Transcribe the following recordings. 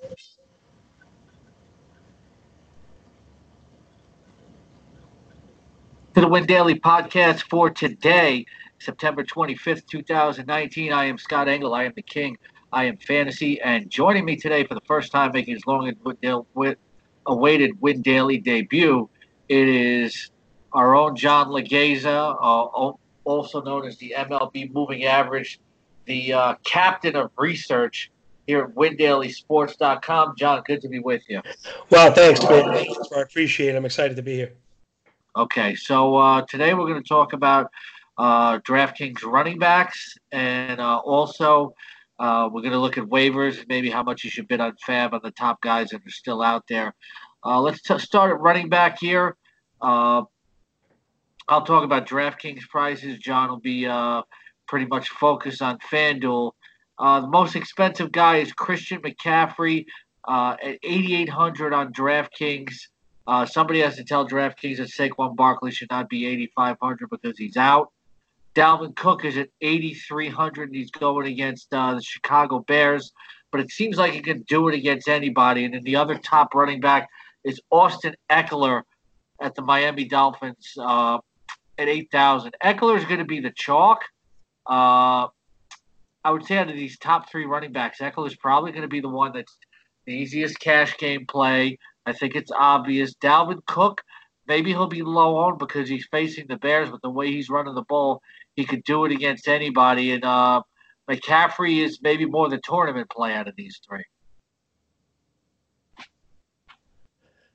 To the Win Daily podcast for today, September 25th, 2019. I am Scott Engel. I am the king. I am fantasy. And joining me today for the first time, making his long awaited Win Daily debut, it is our own John Legeza, uh, also known as the MLB Moving Average, the uh, captain of research here at WinDailySports.com. John, good to be with you. Well, thanks, man. I appreciate it. I'm excited to be here. Okay, so uh, today we're going to talk about uh, DraftKings running backs, and uh, also uh, we're going to look at waivers, maybe how much you should bid on Fab on the top guys that are still out there. Uh, let's t- start at running back here. Uh, I'll talk about DraftKings prices. John will be pretty much focused on FanDuel. The most expensive guy is Christian McCaffrey at 8,800 on DraftKings. Uh, somebody has to tell DraftKings that Saquon Barkley should not be 8,500 because he's out. Dalvin Cook is at 8,300 and he's going against uh, the Chicago Bears, but it seems like he can do it against anybody. And then the other top running back is Austin Ekeler at the Miami Dolphins uh, at 8,000. Ekeler is going to be the chalk. I would say out of these top three running backs, Ekeler is probably going to be the one that's the easiest cash game play. I think it's obvious. Dalvin Cook, maybe he'll be low on because he's facing the Bears, but the way he's running the ball, he could do it against anybody. And uh, McCaffrey is maybe more the tournament play out of these three.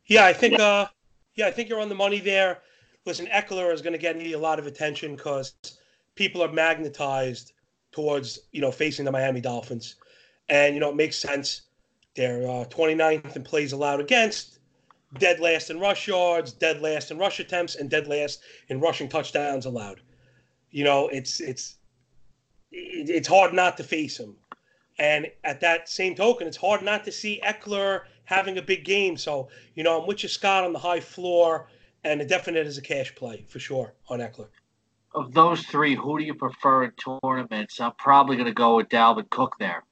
Yeah, I think. Uh, yeah, I think you're on the money there. Listen, Ekeler is going to get a lot of attention because people are magnetized towards you know facing the Miami Dolphins, and you know it makes sense they're uh, 29th in plays allowed against, dead last in rush yards, dead last in rush attempts, and dead last in rushing touchdowns allowed. You know, it's it's it's hard not to face him. And at that same token, it's hard not to see Ekeler having a big game. So, you know, I'm with you, Scott, on the high floor, and a definite is a cash play for sure on Ekeler. Of those three, who do you prefer in tournaments? I'm probably going to go with Dalvin Cook there.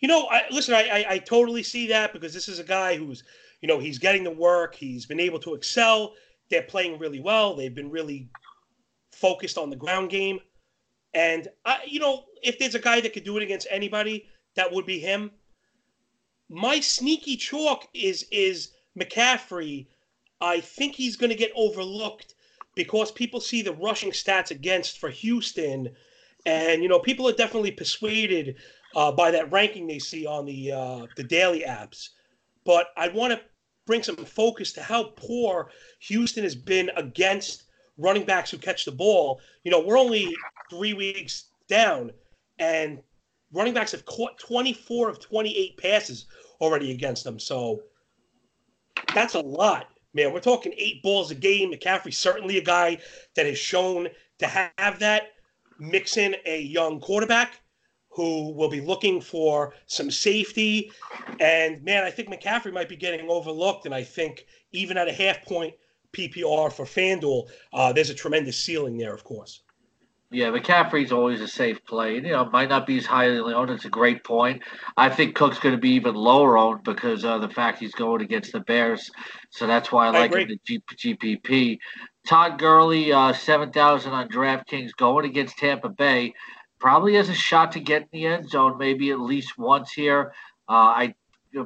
You know, I, listen, I, I, I totally see that because this is a guy who's, you know, he's getting the work. He's been able to excel. They're playing really well. They've been really focused on the ground game. And, I, you know, if there's a guy that could do it against anybody, that would be him. My sneaky chalk is is McCaffrey. I think he's going to get overlooked because people see the rushing stats against for Houston. And, you know, people are definitely persuaded uh, by that ranking they see on the uh, the daily apps. But I want to bring some focus to how poor Houston has been against running backs who catch the ball. You know, we're only three weeks down, and running backs have caught 24 of 28 passes already against them. So that's a lot, man. We're talking eight balls a game. McCaffrey's certainly a guy that has shown to have that. Mix in a young quarterback who will be looking for some safety. And man, I think McCaffrey might be getting overlooked. And I think even at a half point PPR for FanDuel, uh, there's a tremendous ceiling there, of course. Yeah, McCaffrey's always a safe play. You know, might not be as highly owned. It's a great point. I think Cook's going to be even lower owned because of the fact he's going against the Bears. So that's why I, I like agree. him the G- GPP. Todd Gurley, uh, 7,000 on DraftKings going against Tampa Bay probably has a shot to get in the end zone, maybe at least once here. Uh, I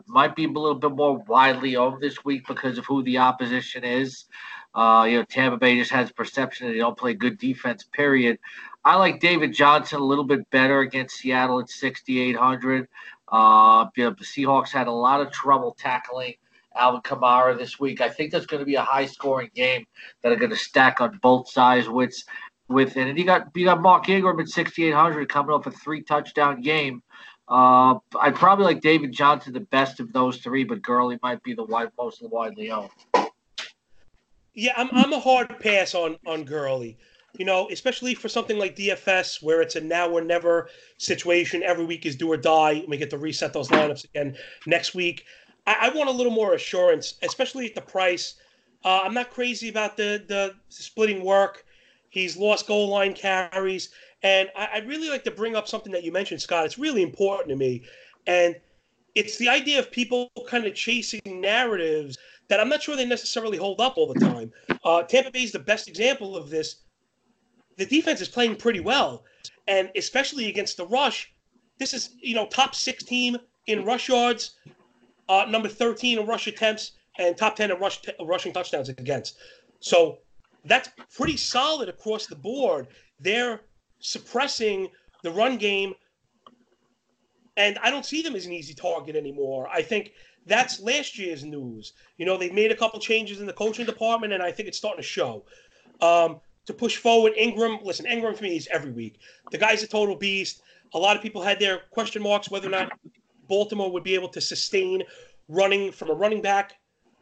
might be a little bit more widely owned this week because of who the opposition is. Uh, you know, Tampa Bay just has perception that they don't play good defense. Period. I like David Johnson a little bit better against Seattle at 6,800. Uh, you know, the Seahawks had a lot of trouble tackling Alvin Kamara this week. I think that's going to be a high-scoring game that are going to stack on both sides. With it. And you got you got Mark Ingram at 6,800 coming off a three touchdown game. Uh, I'd probably like David Johnson the best of those three, but Gurley might be the wide, most widely owned. Yeah, I'm, I'm a hard pass on on Gurley. You know, especially for something like DFS where it's a now or never situation. Every week is do or die. And we get to reset those lineups again next week. I, I want a little more assurance, especially at the price. Uh, I'm not crazy about the the splitting work. He's lost goal line carries. And I, would really like to bring up something that you mentioned, Scott. It's really important to me. And it's the idea of people kind of chasing narratives that I'm not sure they necessarily hold up all the time. Uh, Tampa Bay is the best example of this. The defense is playing pretty well, and especially against the rush. This is you know top six team in rush yards, uh, number 13 in rush attempts, and top 10 in rush t- rushing touchdowns against. So that's pretty solid across the board. They're suppressing the run game, and I don't see them as an easy target anymore. I think that's last year's news. You know, they've made a couple changes in the coaching department, and I think it's starting to show. Um, to push forward, Ingram, listen, Ingram for me is every week. The guy's a total beast. A lot of people had their question marks whether or not Baltimore would be able to sustain running from a running back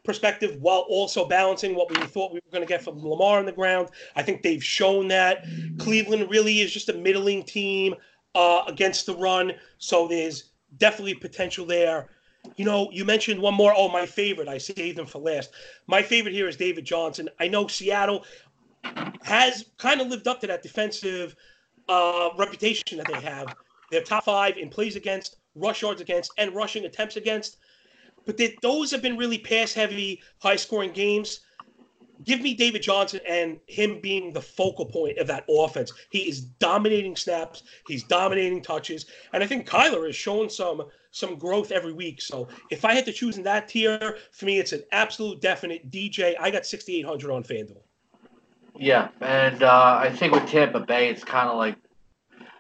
perspective while also balancing what we thought we were going to get from Lamar on the ground. I think they've shown that. Cleveland really is just a middling team uh, against the run. So there's definitely potential there. You know, you mentioned one more. Oh, my favorite. I saved them for last. My favorite here is David Johnson. I know Seattle has kind of lived up to that defensive uh, reputation that they have. They're top five in plays against, rush yards against, and rushing attempts against. But those have been really pass heavy, high scoring games. Give me David Johnson and him being the focal point of that offense. He is dominating snaps, he's dominating touches, and I think Kyler is showing some some growth every week. So if I had to choose in that tier, for me, it's an absolute definite DJ. I got 6,800 on FanDuel. Yeah, and uh, I think with Tampa Bay, it's kind of like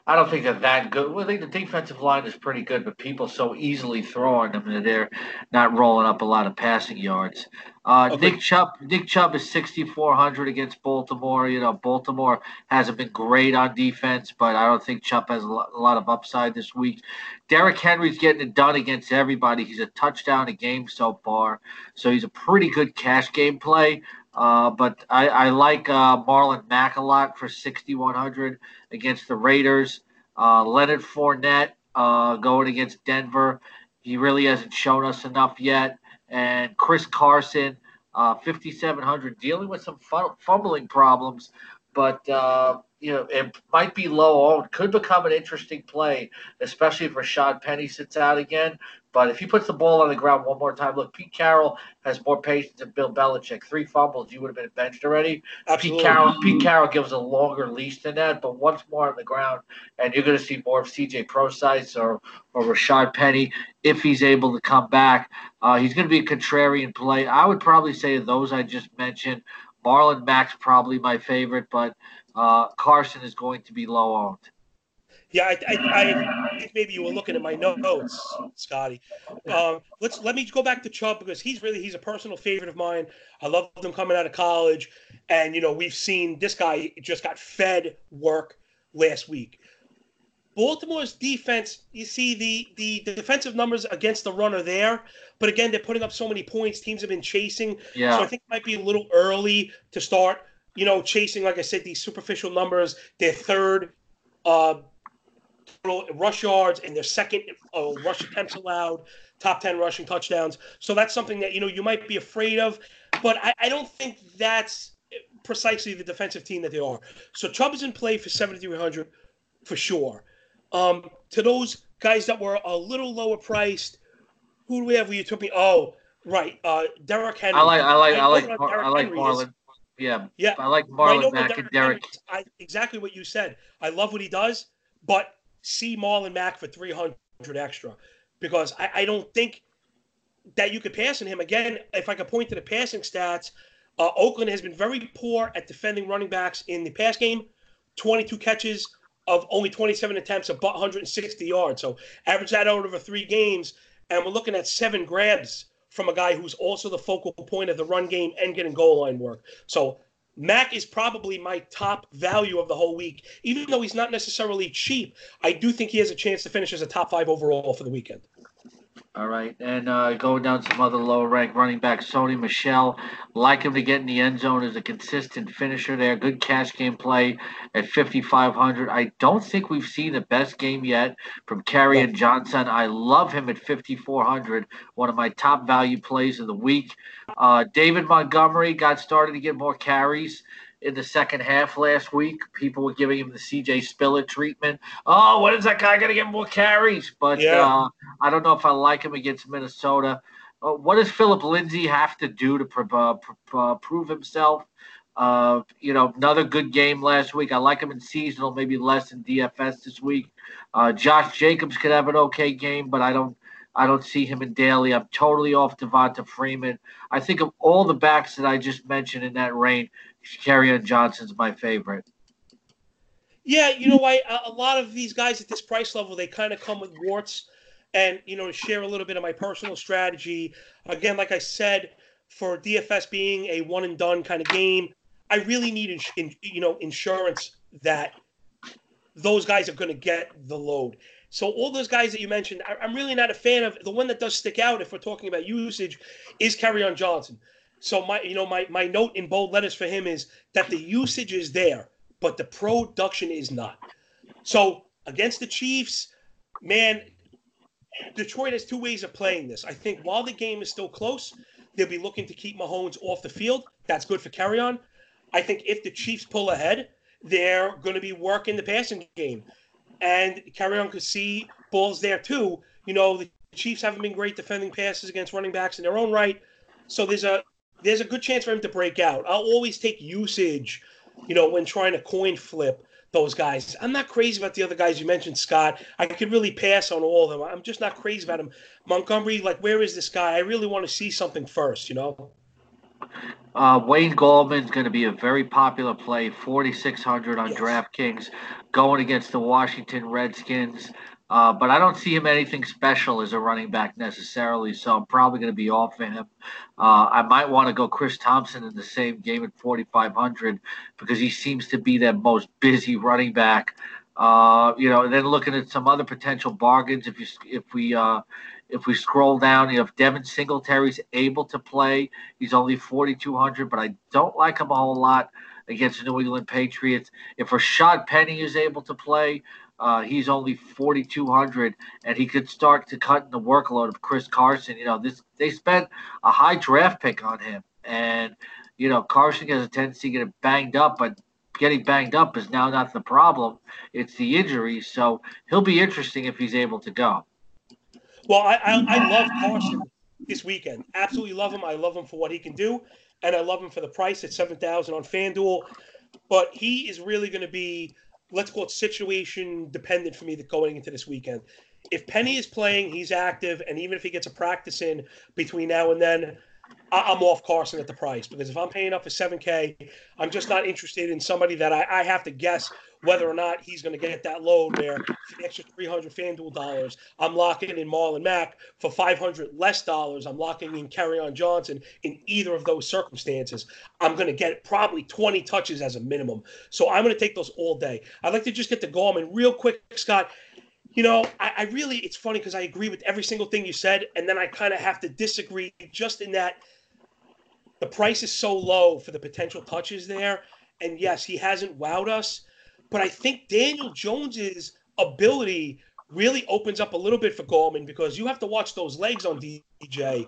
I don't think they're that good. Well, I think the defensive line is pretty good, but people so easily throw on them that they're not rolling up a lot of passing yards. Uh, okay. Nick Chubb, Nick Chubb is 6,400 against Baltimore. You know, Baltimore hasn't been great on defense, but I don't think Chubb has a lot, a lot of upside this week. Derrick Henry's getting it done against everybody. He's a touchdown a game so far, so he's a pretty good cash game play. Uh, but I, I like uh, Marlon Mack a lot for 6,100 against the Raiders. Uh, Leonard Fournette uh, going against Denver. He really hasn't shown us enough yet. And Chris Carson, uh, 5,700, dealing with some fumbling problems, but uh, you know, it might be low owned. Could become an interesting play, especially if Rashaad Penny sits out again. But if he puts the ball on the ground one more time, look, Pete Carroll has more patience than Bill Belichick. Three fumbles, you would have been benched already. Absolutely. Pete Carroll, Pete Carroll gives a longer leash than that, but once more on the ground, and you're going to see more of CJ Prosise or or Rashaad Penny if he's able to come back. Uh, he's going to be a contrarian play. I would probably say those I just mentioned. Marlon Mack's probably my favorite, but uh, Carson is going to be low owned. Yeah, I, I, I, think maybe you were looking at my notes, Scotty. Um, let's let me go back to Chubb because he's really he's a personal favorite of mine. I love him coming out of college, and you know we've seen this guy just got fed work last week. Baltimore's defense, you see the the defensive numbers against the run are there, but again they're putting up so many points. Teams have been chasing, yeah. so I think it might be a little early to start you know, chasing, like I said, these superficial numbers. They're third uh, rush yards and their second uh, rush attempts allowed, top 10 rushing touchdowns. So that's something that, you know, you might be afraid of. But I, I don't think that's precisely the defensive team that they are. So Chubb is in play for 7,300 for sure. Um, to those guys that were a little lower priced, who do we have? Where you took me? Oh, right. Uh, Derrick Henry. I like, I like, I like, I like Marlon. Yeah, yeah. I like Marlon Mack and Derrick. I, exactly what you said. I love what he does, but see Marlon Mack for three hundred extra because I, I, don't think that you could pass on him again. If I could point to the passing stats, uh, Oakland has been very poor at defending running backs in the pass game. Twenty-two catches of only twenty-seven attempts, about 160 yards. So average that out over three games, and we're looking at seven grabs from a guy who's also the focal point of the run game and getting goal line work. So Mack is probably my top value of the whole week. Even though he's not necessarily cheap, I do think he has a chance to finish as a top five overall for the weekend. All right, and uh, going down some other lower rank running back, Sony Michel. Like him to get in the end zone as a consistent finisher there. Good cash game play at 5,500. I don't think we've seen the best game yet from Kerryon Johnson. I love him at 5,400. One of my top value plays of the week. Uh, David Montgomery got started to get more carries in the second half last week. People were giving him the CJ Spiller treatment. Oh, when is that guy going to get more carries? But yeah. uh, I don't know if I like him against Minnesota. Uh, what does Philip Lindsay have to do to pr- uh, pr- uh, prove himself? Uh, you know, another good game last week. I like him in seasonal, maybe less in DFS this week. Uh, Josh Jacobs could have an okay game, but I don't. I don't see him in daily. I'm totally off Devonta Freeman. I think of all the backs that I just mentioned in that range, Kerryon Johnson's my favorite. Yeah, you know, why? A lot of these guys at this price level, they kind of come with warts. And you know, to share a little bit of my personal strategy, again, like I said, for DFS being a one and done kind of game, I really need, you know, insurance that those guys are going to get the load. So all those guys that you mentioned, I, am really not a fan of. The one that does stick out, if we're talking about usage, is Kerryon Johnson. So my, you know, my my note in bold letters for him is that the usage is there, but the production is not. So against the Chiefs, man, Detroit has two ways of playing this. I think while the game is still close, they'll be looking to keep Mahomes off the field. That's good for Kerryon. I think if the Chiefs pull ahead, they're going to be working the passing game. And Kerryon could see balls there too. You know, the Chiefs haven't been great defending passes against running backs in their own right. So there's a there's a good chance for him to break out. I'll always take usage, you know, when trying to coin flip those guys. I'm not crazy about the other guys you mentioned, Scott. I could really pass on all of them. I'm just not crazy about him. Montgomery, like, where is this guy? I really want to see something first, you know? Uh, Wayne Gallman's going to be a very popular play, 4,600 on yes. DraftKings, going against the Washington Redskins. Uh, but I don't see him anything special as a running back necessarily, so I'm probably going to be off of him. Uh, I might want to go Chris Thompson in the same game at 4,500 because he seems to be that most busy running back. Uh, you know, and then looking at some other potential bargains. If you if we uh, if we scroll down, you know, if Devin Singletary's able to play, he's only 4,200, but I don't like him a whole lot against the New England Patriots. If Rashaad Penny is able to play, uh, he's only 4,200, and he could start to cut the workload of Chris Carson. You know, this they spent a high draft pick on him, and you know Carson has a tendency to get banged up, but getting banged up is now not the problem; it's the injury. So he'll be interesting if he's able to go. Well, I, I, I love Carson this weekend. Absolutely love him. I love him for what he can do, and I love him for the price at seven thousand on FanDuel. But he is really going to be, let's call it situation dependent for me that going into this weekend. If Penny is playing, he's active, and even if he gets a practice in between now and then, I'm off Carson at the price because if I'm paying up for 7K, I'm just not interested in somebody that I, I have to guess whether or not he's going to get that load there for the extra 300 FanDuel dollars, I'm locking in Marlon Mack. For 500 less dollars, I'm locking in Kerryon Johnson. In either of those circumstances, I'm going to get probably 20 touches as a minimum. So I'm going to take those all day. I'd like to just get the Gallman real quick, Scott. You know, I, I really, it's funny because I agree with every single thing you said, and then I kind of have to disagree just in that the price is so low for the potential touches there. And yes, he hasn't wowed us but I think Daniel Jones's ability really opens up a little bit for Gallman because you have to watch those legs on DJ,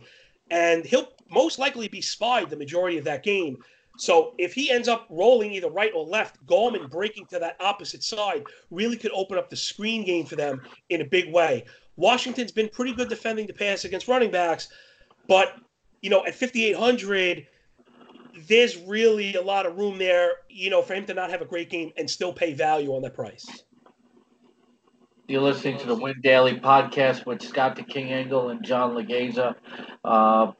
and he'll most likely be spied the majority of that game. So if he ends up rolling either right or left, Gallman breaking to that opposite side really could open up the screen game for them in a big way. Washington's been pretty good defending the pass against running backs, but you know at 5800 there's really a lot of room there, you know, for him to not have a great game and still pay value on that price. You're listening to the Win Daily podcast with Scott the King Engel and John Legeza. Uh,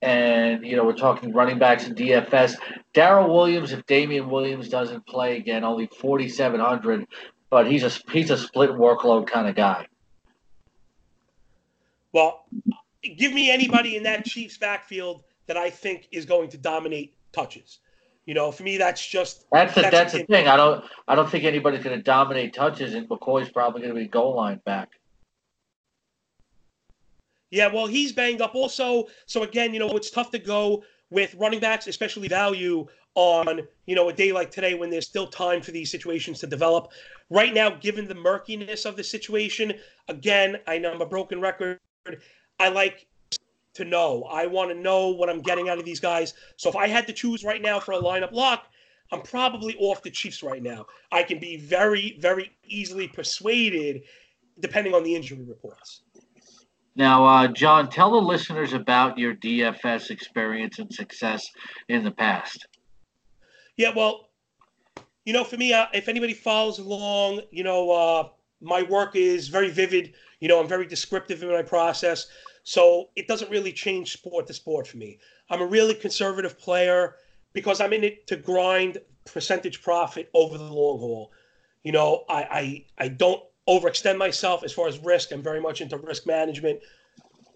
and, you know, we're talking running backs and DFS. Darrel Williams, if Damien Williams doesn't play again, only 4,700, but he's a, he's a split workload kind of guy. Well, give me anybody in that Chiefs backfield that I think is going to dominate touches. You know, for me, that's just that's the, that's, that's the thing. I don't I don't think anybody's going to dominate touches, and McCoy's probably going to be goal line back. Yeah, well, he's banged up also. So again, you know, it's tough to go with running backs, especially value on you know a day like today when there's still time for these situations to develop. Right now, given the murkiness of the situation, again, I know I'm a broken record. I like to know. I want to know what I'm getting out of these guys. So if I had to choose right now for a lineup lock, I'm probably off the Chiefs right now. I can be very, very easily persuaded depending on the injury reports. Now, uh, John, tell the listeners about your DFS experience and success in the past. Yeah, well, you know, for me, uh, if anybody follows along, you know, uh, my work is very vivid. You know, I'm very descriptive in my process. So it doesn't really change sport to sport for me. I'm a really conservative player because I'm in it to grind percentage profit over the long haul. You know, I I, I don't overextend myself as far as risk. I'm very much into risk management.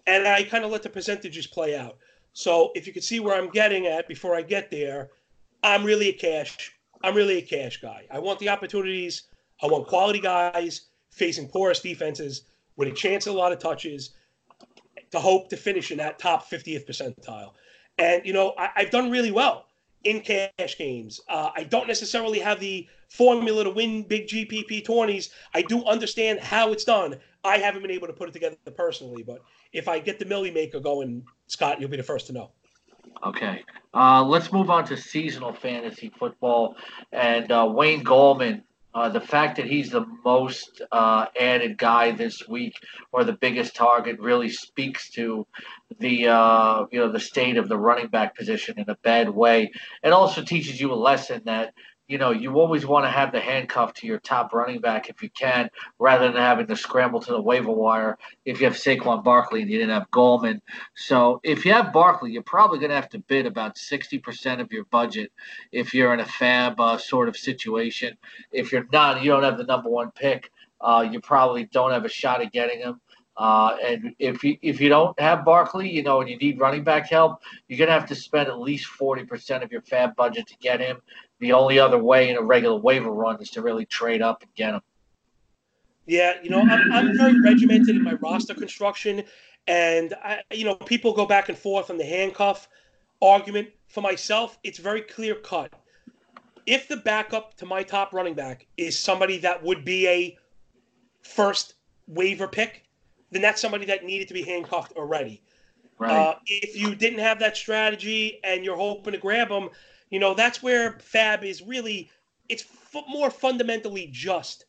And I kind of let the percentages play out. So if you could see where I'm getting at before I get there, I'm really a cash. I'm really a cash guy. I want the opportunities. I want quality guys facing porous defenses with a chance at a lot of touches to hope to finish in that top 50th percentile. And, you know, I, have done really well in cash games. Uh, I don't necessarily have the formula to win big GPP 20s. I do understand how it's done. I haven't been able to put it together personally, but if I get the Milly Maker going, Scott, you'll be the first to know. Okay. Uh, let's move on to seasonal fantasy football. And uh, Wayne Gallman uh, the fact that he's the most uh, added guy this week or the biggest target really speaks to the uh, you know the state of the running back position in a bad way. It also teaches you a lesson that you know, you always want to have the handcuff to your top running back if you can, rather than having to scramble to the waiver wire if you have Saquon Barkley and you didn't have Gallman. So if you have Barkley, you're probably going to have to bid about 60% of your budget if you're in a fab uh, sort of situation. If you're not, you don't have the number one pick, uh, you probably don't have a shot at getting him. Uh, and if you if you don't have Barkley, you know, and you need running back help, you're gonna have to spend at least forty percent of your fab budget to get him. The only other way in a regular waiver run is to really trade up and get them. Yeah, you know, I'm, I'm very regimented in my roster construction, and I, you know, people go back and forth on the handcuff argument. For myself, it's very clear cut. If the backup to my top running back is somebody that would be a first waiver pick, then that's somebody that needed to be handcuffed already. Right. Uh, if you didn't have that strategy and you're hoping to grab them, you know that's where Fab is really it's f- more fundamentally just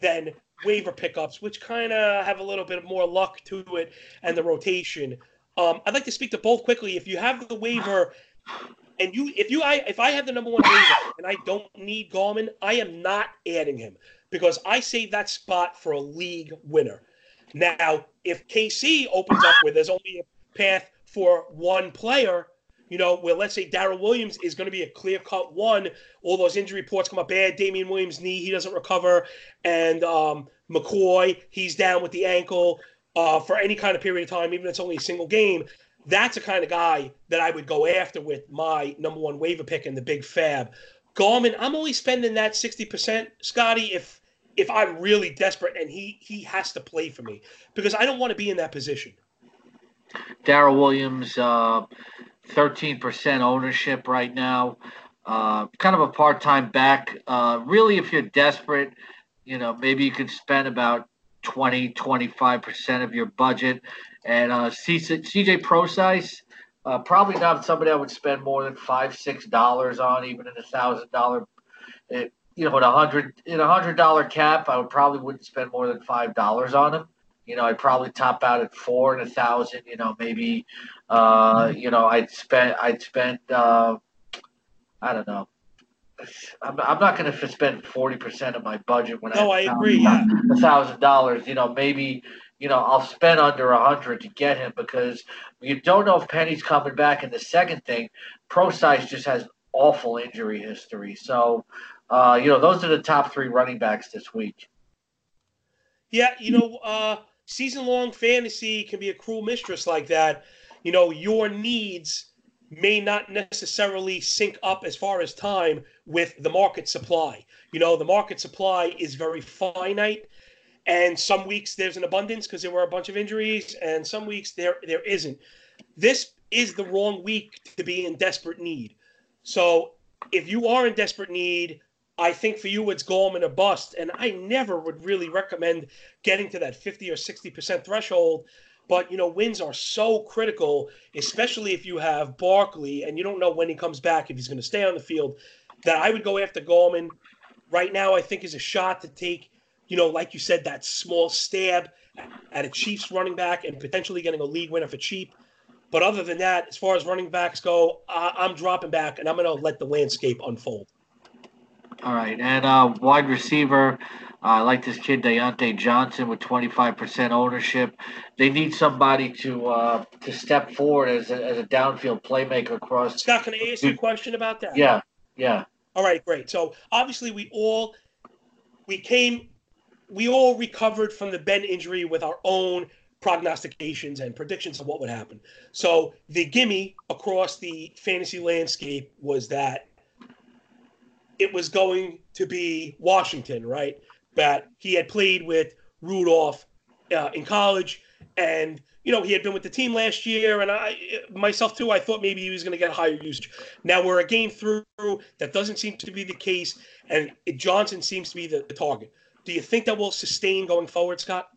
than waiver pickups, which kind of have a little bit more luck to it and the rotation. Um, I'd like to speak to both quickly. If you have the waiver, and you, if you, I, if I have the number one waiver and I don't need Gallman, I am not adding him because I save that spot for a league winner. Now, if KC opens up where there's only a path for one player, you know, where let's say Darrel Williams is going to be a clear cut one, all those injury reports come up bad. Damien Williams' knee, he doesn't recover. And um, McCoy, he's down with the ankle uh, for any kind of period of time, even if it's only a single game. That's the kind of guy that I would go after with my number one waiver pick in the big fab. Gallman, I'm only spending that 60%, Scotty, if if I'm really desperate and he he has to play for me because I don't want to be in that position. Darrel Williams, uh, 13% ownership right now. Uh, kind of a part-time back. Uh, really, if you're desperate, you know, maybe you could spend about 20, 25% of your budget. And uh, CJ Prosise, uh, probably not somebody I would spend more than five, six dollars on, even in a thousand dollar you know, in a hundred in a hundred dollar cap, I would probably wouldn't spend more than five dollars on him. You know, I'd probably top out at four and a thousand. You know, maybe, uh, you know, I'd spend I'd spend uh, I don't know. I'm, I'm not going to spend forty percent of my budget when no, I, I agree. Yeah, a thousand dollars. You know, maybe you know I'll spend under a hundred to get him because you don't know if Penny's coming back. And the second thing, Prosise just has awful injury history. So uh, you know, those are the top three running backs this week. Yeah, you know, uh, season long fantasy can be a cruel mistress like that. You know, your needs may not necessarily sync up as far as time with the market supply. You know, the market supply is very finite. And some weeks there's an abundance because there were a bunch of injuries, and some weeks there there isn't. This is the wrong week to be in desperate need. So if you are in desperate need, I think for you it's Gallman or bust, and I never would really recommend getting to that 50 or 60% threshold. But you know, wins are so critical, especially if you have Barkley and you don't know when he comes back, if he's going to stay on the field. that I would go after Gallman right now. I think is a shot to take, you know, like you said, that small stab at a Chiefs running back and potentially getting a league winner for cheap. But other than that, as far as running backs go, I'm dropping back and I'm going to let the landscape unfold. All right, and uh, wide receiver. Uh, I like this kid Diontae Johnson with 25% ownership. They need somebody to uh, to step forward as a, as a downfield playmaker across. Scott, can I ask you a question about that? Yeah, yeah. All right, great. So obviously we all we came we all recovered from the Ben injury with our own prognostications and predictions of what would happen. So the gimme across the fantasy landscape was that it was going to be Washington, right? That he had played with Rudolph uh, in college, and you know he had been with the team last year, and I myself too. I thought maybe he was going to get higher usage. Now we're a game through. That doesn't seem to be the case, and it, Johnson seems to be the, the target. Do you think that will sustain going forward, Scott?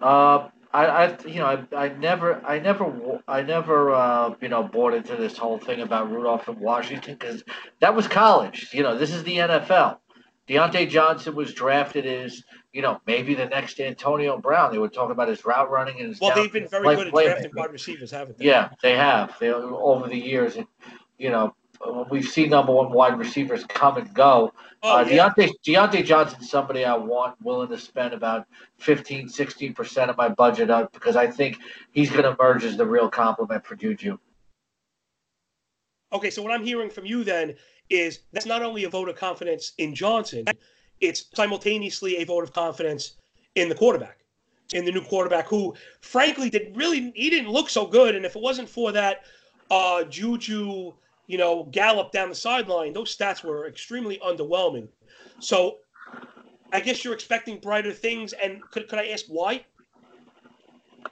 Uh, I, I, you know, I, I never, I never, I never, uh, you know, bought into this whole thing about Rudolph in Washington because that was college. You know, this is the NFL. Diontae Johnson was drafted as, you know, maybe the next Antonio Brown. They were talking about his route running and his. Well, they've been very good at drafting wide receivers, haven't they? Yeah, they have. They over the years, and you know, we've seen number one wide receivers come and go. Oh, uh, yeah. Diontae, Diontae Johnson's somebody I want willing to spend about 15, 16% of my budget on because I think he's going to emerge as the real complement for Juju. Okay, so what I'm hearing from you then is that's not only a vote of confidence in Johnson, it's simultaneously a vote of confidence in the quarterback, in the new quarterback who, frankly, did really he didn't look so good. And if it wasn't for that uh, Juju – you know, gallop down the sideline, those stats were extremely underwhelming. So I guess you're expecting brighter things. And could, could I ask why?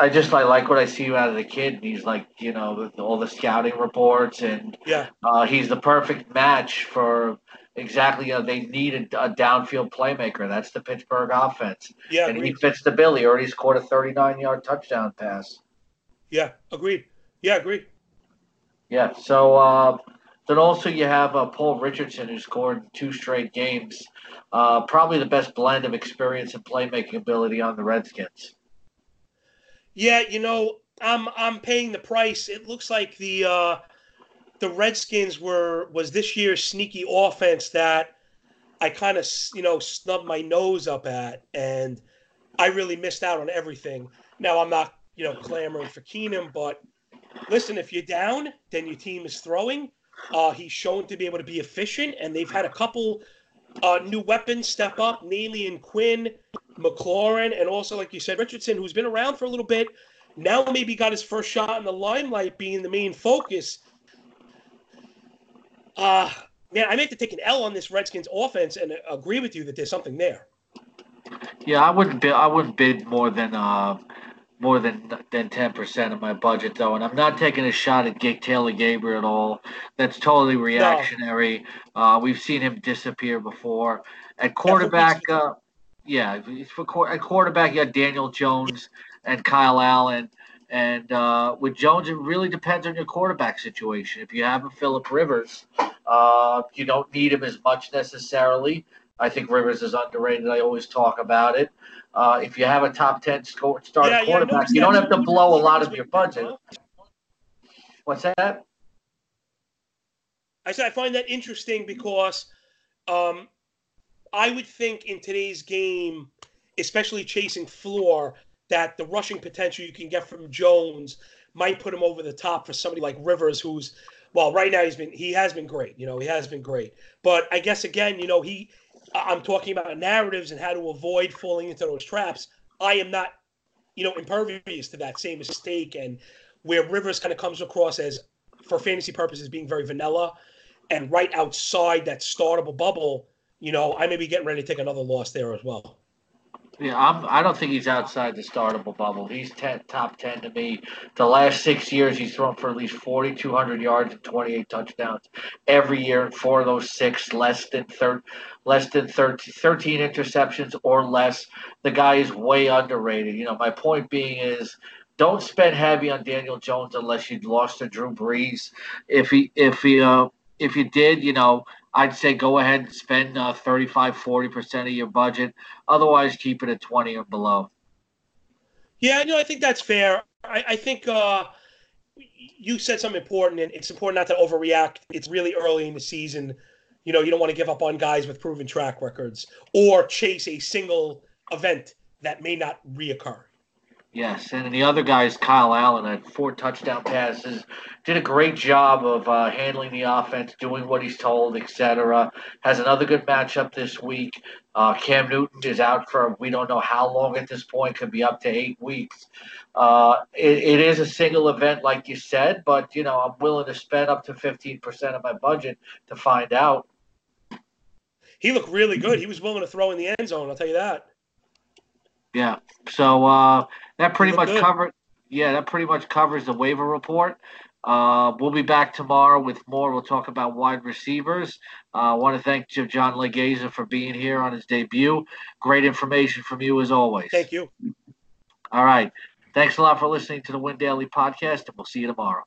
I just I like what I see out of the kid. He's like you know all the scouting reports, and yeah, uh, he's the perfect match for exactly. Uh, they need a, a, downfield playmaker. That's the Pittsburgh offense. Yeah, and agreed. he fits the bill. He already scored a 39 yard touchdown pass. Yeah, agreed. Yeah, agreed. Yeah. So uh, then also you have uh, Paul Richardson, who scored two straight games. Uh, probably the best blend of experience and playmaking ability on the Redskins. Yeah, you know, I'm I'm paying the price. It looks like the uh, the Redskins were was this year's sneaky offense that I kind of you know snubbed my nose up at, and I really missed out on everything. Now I'm not you know clamoring for Keenum, but listen, if you're down, then your team is throwing. Uh, he's shown to be able to be efficient, and they've had a couple uh, new weapons step up, namely in Quinn, McLaurin, and also, like you said, Richardson, who's been around for a little bit. Now maybe got his first shot in the limelight, being the main focus. Uh, man, I may have to take an L on this Redskins offense and agree with you that there's something there. Yeah, I wouldn't bid. I wouldn't bid more than uh, more than than ten percent of my budget though, and I'm not taking a shot at Gig Taylor Gabriel at all. That's totally reactionary. No. Uh, we've seen him disappear before. At quarterback, uh, yeah, for at quarterback, you got Daniel Jones and Kyle Allen. And uh, with Jones, it really depends on your quarterback situation. If you have a Philip Rivers, uh, you don't need him as much necessarily. I think Rivers is underrated. I always talk about it. Uh, if you have a top 10 score, starting yeah, quarterback, you don't have to blow a lot of your budget. What's that? I said I find that interesting because um, I would think in today's game, especially chasing floor, that the rushing potential you can get from Jones might put him over the top for somebody like Rivers, who's well, right now he's been he has been great. You know, he has been great. But I guess again, you know, he I'm talking about narratives and how to avoid falling into those traps. I am not, you know, impervious to that same mistake. And where Rivers kind of comes across as, for fantasy purposes, being very vanilla and right outside that startable bubble, you know, I may be getting ready to take another loss there as well. Yeah, I'm, I don't think he's outside the startable bubble. He's ten, top 10 to me. The last six years, he's thrown for at least 4,200 yards and 28 touchdowns every year. Four of those six, less than third, less than 13, 13 interceptions or less. The guy is way underrated. You know, my point being is don't spend heavy on Daniel Jones unless you lost to Drew Brees. If he, if he, uh, if you did, you know, I'd say go ahead and spend uh, 35, 40% of your budget. Otherwise, keep it at 20 or below. Yeah, no, I think that's fair. I, I think uh, you said something important, and it's important not to overreact. It's really early in the season. You know, you don't want to give up on guys with proven track records or chase a single event that may not reoccur. Yes, and the other guy is Kyle Allen at four touchdown passes. Did a great job of uh, handling the offense, doing what he's told, etc. Has another good matchup this week. Uh, Cam Newton is out for we don't know how long at this point, could be up to eight weeks. Uh, it, it is a single event, like you said, but you know I'm willing to spend up to fifteen percent of my budget to find out. He looked really good. He was willing to throw in the end zone. I'll tell you that. Yeah. So uh, that pretty much covers. Yeah, that pretty much covers the waiver report. Uh, we'll be back tomorrow with more. We'll talk about wide receivers. Uh, I want to thank John Legeza for being here on his debut. Great information from you as always. Thank you. All right. Thanks a lot for listening to the Win Daily podcast, and we'll see you tomorrow.